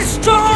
strong!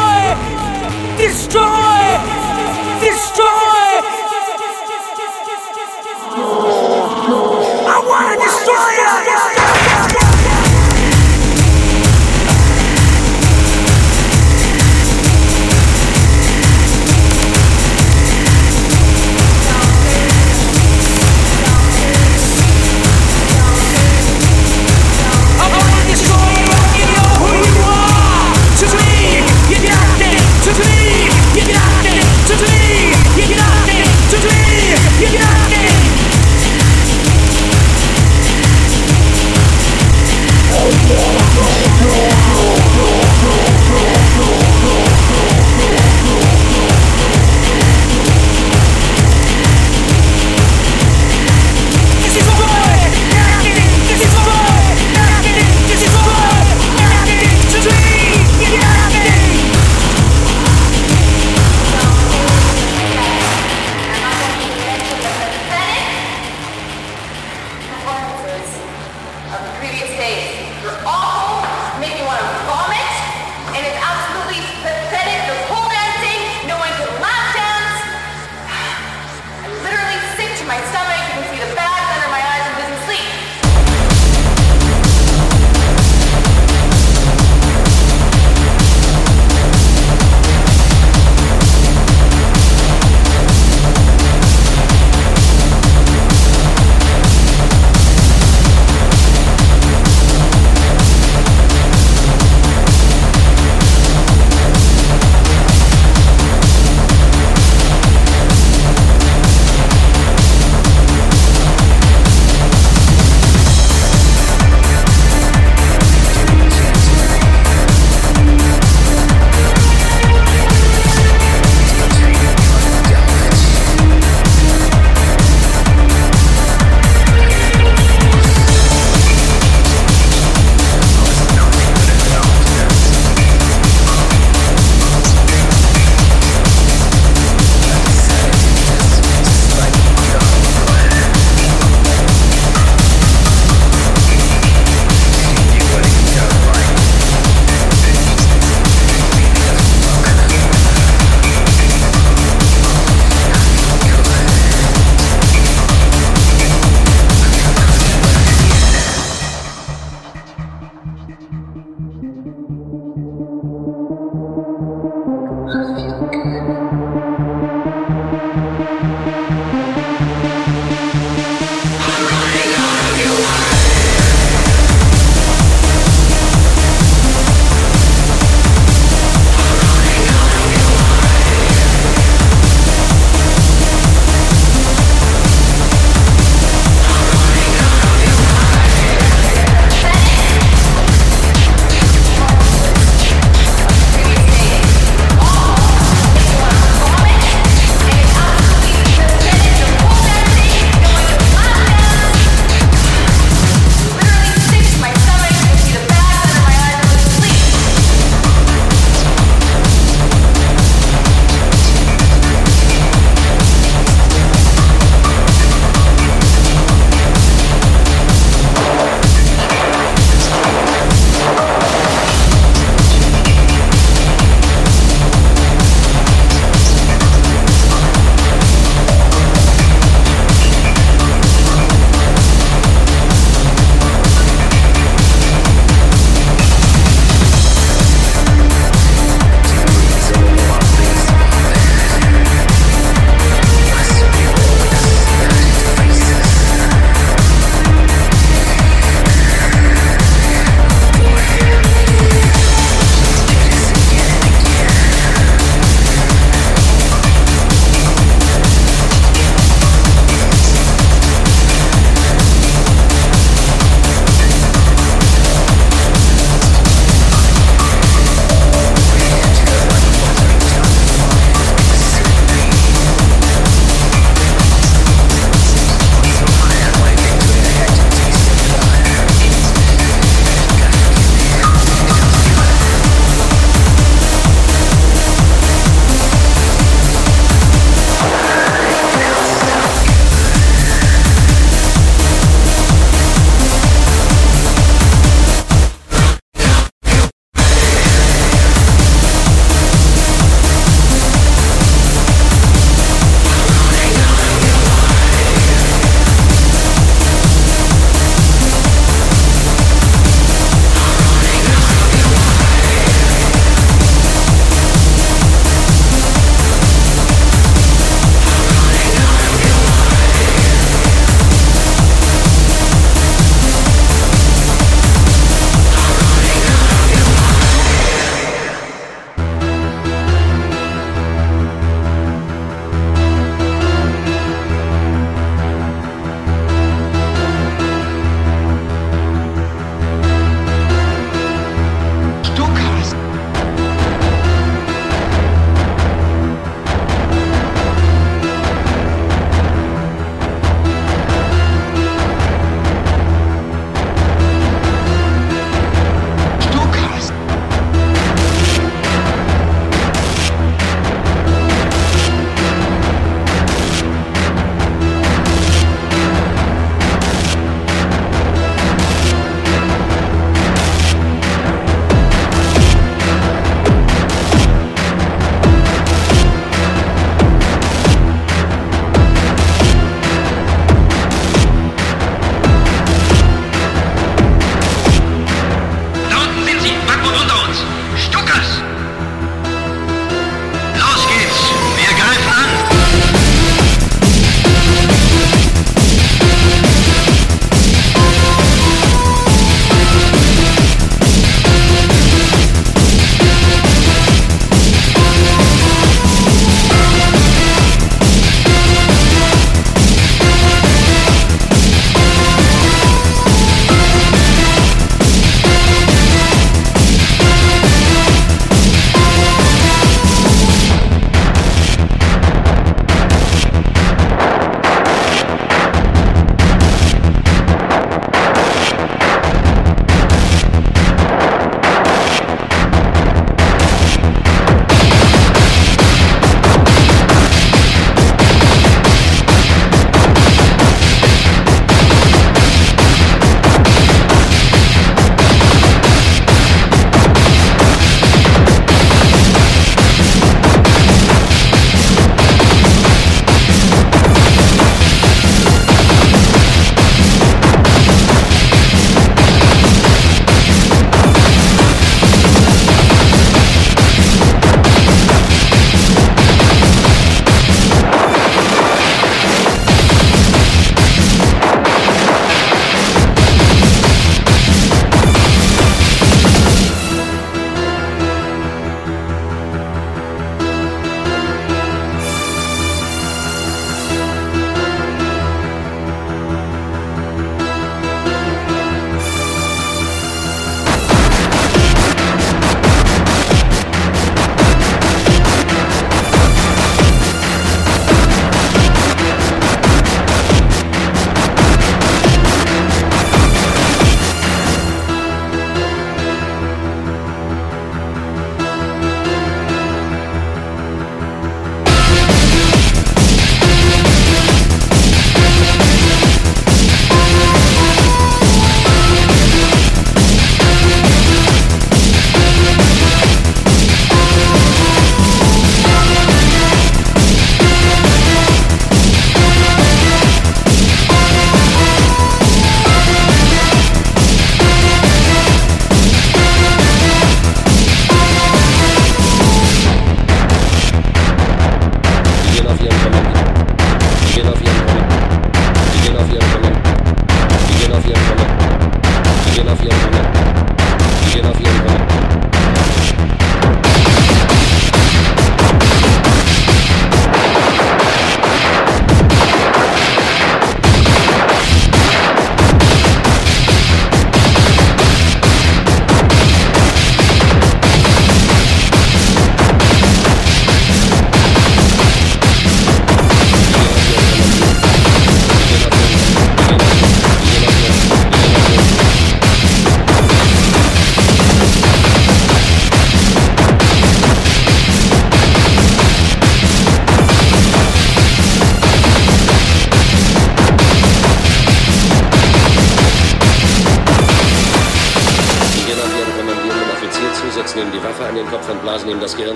dem das Gehirn